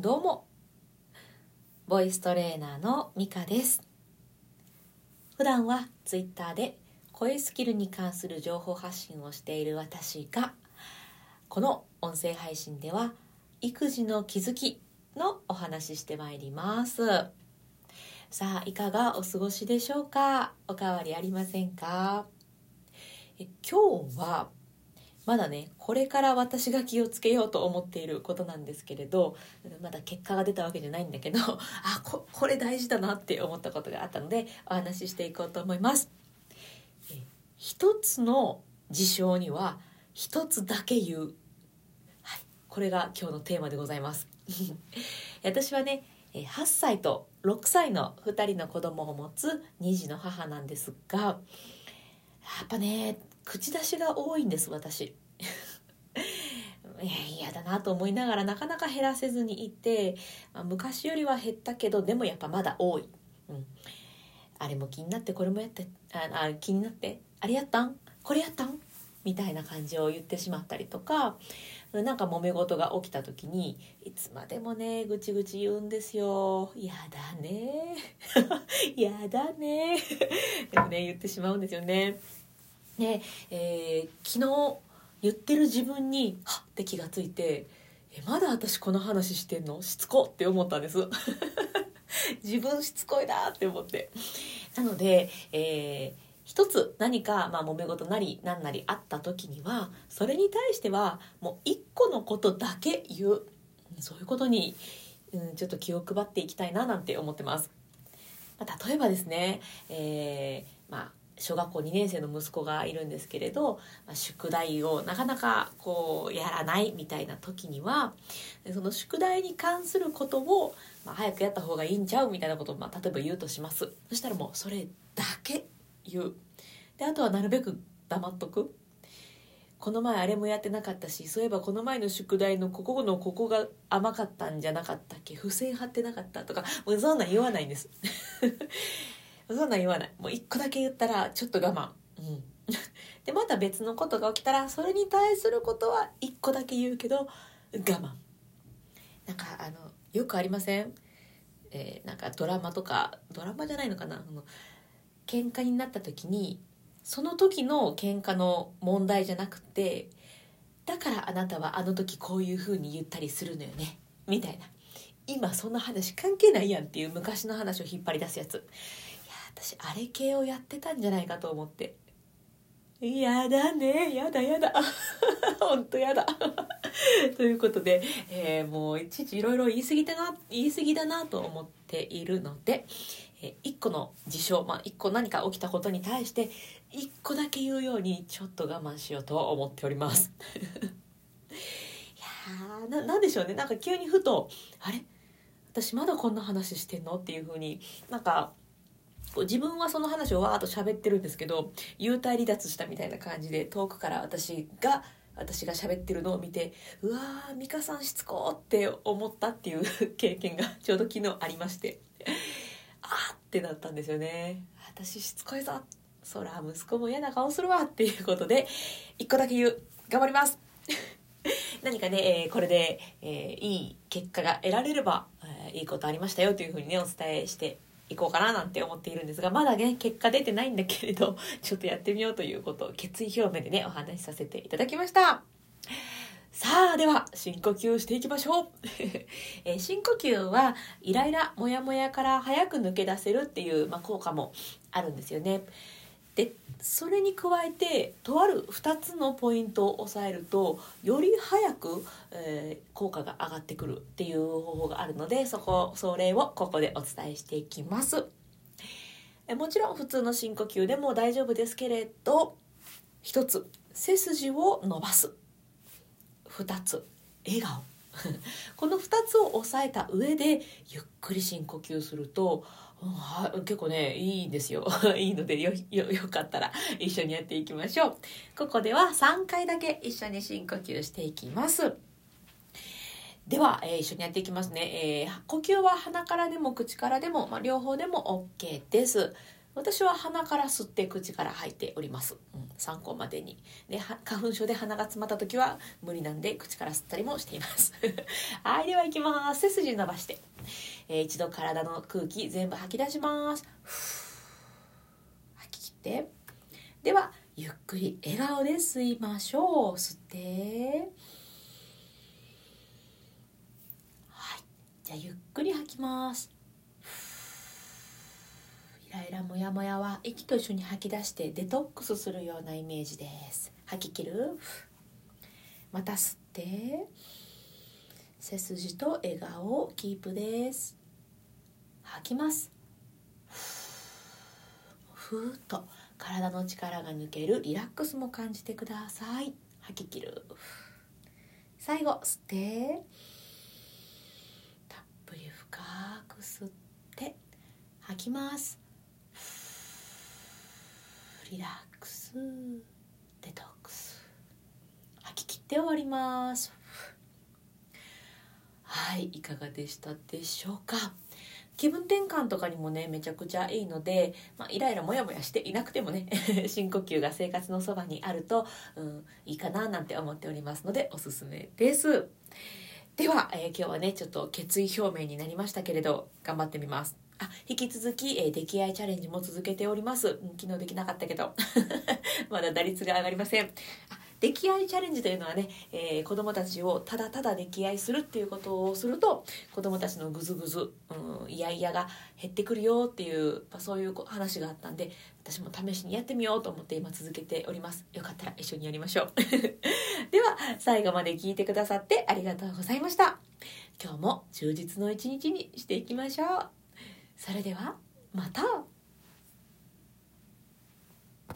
どうも。ボイストレーナーのミカです。普段はツイッターで声スキルに関する情報発信をしている私がこの音声配信では育児の気づきのお話ししてまいります。さあいかがお過ごしでしょうか？おかわりありませんか？え今日はまだねこれから私が気をつけようと思っていることなんですけれどまだ結果が出たわけじゃないんだけどあここれ大事だなって思ったことがあったのでお話ししていこうと思います。一つの事象には一つだけ言う、はい、これが今日のテーマでございます。私はね8歳と6歳の2人の子供を持つ2児の母なんですがやっぱね口出しが多いんです私。嫌だなと思いながらなかなか減らせずにいて、まあ、昔よりは減ったけどでもやっぱまだ多い、うん、あれも気になってこれもやってああ気になってあれやったん？これやったん？みたいな感じを言ってしまったりとかなんか揉め事が起きた時にいつまでもねぐちぐち言うんですよ「やだね。やだね」でもね言ってしまうんですよね。ねえー、昨日言ってる自分にはって気がついてえまだ私この話してんの？しつこって思ったんです。自分しつこいなって思って。なので、えー、一つ何か、まあ、揉め事なり何なりあった時にはそれに対してはもう一個のことだけ言う。そういうことに、うん、ちょっと気を配っていきたいななんて思ってます、まあ、例えばですね、えー、まあ小学校2年生の息子がいるんですけれど、ま、宿題をなかなかこうやらないみたいな時にはその宿題に関することを、ま、早くやった方がいいんちゃうみたいなことを、ま、例えば言うとします。そしたらもうそれだけ言う。であとはなるべく黙っとく。この前あれもやってなかったしそういえばこの前の宿題のここのここが甘かったんじゃなかったっけ？付箋貼ってなかったとかもうそんなん言わないんです。そんな言わない。もう一個だけ言ったらちょっと我慢。うん。でまた別のことが起きたらそれに対することは一個だけ言うけど我慢。なんかあのよくありません？えー、なんかドラマとかドラマじゃないのかな？あの喧嘩になった時にその時の喧嘩の問題じゃなくてだからあなたはあの時こういう風に言ったりするのよね。みたいな。今そんな話関係ないやんっていう昔の話を引っ張り出すやつ。私あれ系をやってたんじゃないかと思って。やだね。やだやだ。ほんとやだ。ということで、えー、もういちいちいろいろ言い過ぎたな言い過ぎだなと思っているので、えー、1個の事象、まあ、1個何か起きたことに対して1個だけ言うようにちょっと我慢しようと思っております。いやーななんでしょうね。なんか急にふとあれ？私まだこんな話してんの？っていう風になんかこう自分はその話をわーっと喋ってるんですけど幽体離脱したみたいな感じで遠くから私が私が喋ってるのを見てうわー美香さんしつこって思ったっていう 経験がちょうど昨日ありましてあーってなったんですよね。私しつこいぞ。そら息子も嫌な顔するわっていうことで一個だけ言う。頑張ります。何かね、えー、これで、えー、いい結果が得られれば、えー、いいことありましたよというふうにねお伝えしていこうかななんて思っているんですがまだね結果出てないんだけれど ちょっとやってみようということを決意表明でねお話しさせていただきました。さあでは深呼吸していきましょう、え深呼吸はイライラモヤモヤから早く抜け出せるっていう、まあ、効果もあるんですよね。でそれに加えてとある2つのポイントを押さえるとより早く、えー、効果が上がってくるっていう方法があるのでそこそれをここでお伝えしていきます。えもちろん普通の深呼吸でも大丈夫ですけれど1つ背筋を伸ばす2つ笑顔 この2つを押さえた上でゆっくり深呼吸するとは結構ねいいんですよ。いいのでよよよかったら一緒にやっていきましょう。ここでは3回だけ一緒に深呼吸していきます。では、えー、一緒にやっていきますね、えー、呼吸は鼻からでも口からでも、まあ、両方でも OK です。私は鼻から吸って口から吐いております、うん、参考までに。で花粉症で鼻が詰まった時は無理なんで口から吸ったりもしています。はいでは行きます。背筋伸ばして、えー、一度体の空気全部吐き出します。吐き切って。ではゆっくり笑顔で吸いましょう。吸って。はい。じゃあゆっくり吐きます。イライラモヤモヤは息と一緒に吐き出してデトックスするようなイメージです。吐き切る？また吸って。背筋と笑顔をキープです。吐きます。ふーっと。体の力が抜ける。リラックスも感じてください。吐き切る。最後吸って。たっぷり深く吸って。吐きます。リラックスデトックス。吐き切って終わります。はいいかがでしたでしょうか？気分転換とかにもねめちゃくちゃいいので、まあ、イライラモヤモヤしていなくてもね 深呼吸が生活のそばにあると、うん、いいかななんて思っておりますのでおすすめです。では、えー、今日はねちょっと決意表明になりましたけれど頑張ってみます。あ引き続き、えー、出来合いチャレンジも続けております、うん、昨日できなかったけど。まだ打率が上がりません。あ出来合いチャレンジというのはね、えー、子供たちをただただ出来合いするっていうことをすると子供たちのグズグズ、うん、イヤイヤが減ってくるよっていう、まあ、そういう話があったんで私も試しにやってみようと思って今続けております。よかったら一緒にやりましょう。では最後まで聞いてくださってありがとうございました。今日も充実の一日にしていきましょう。それではまた。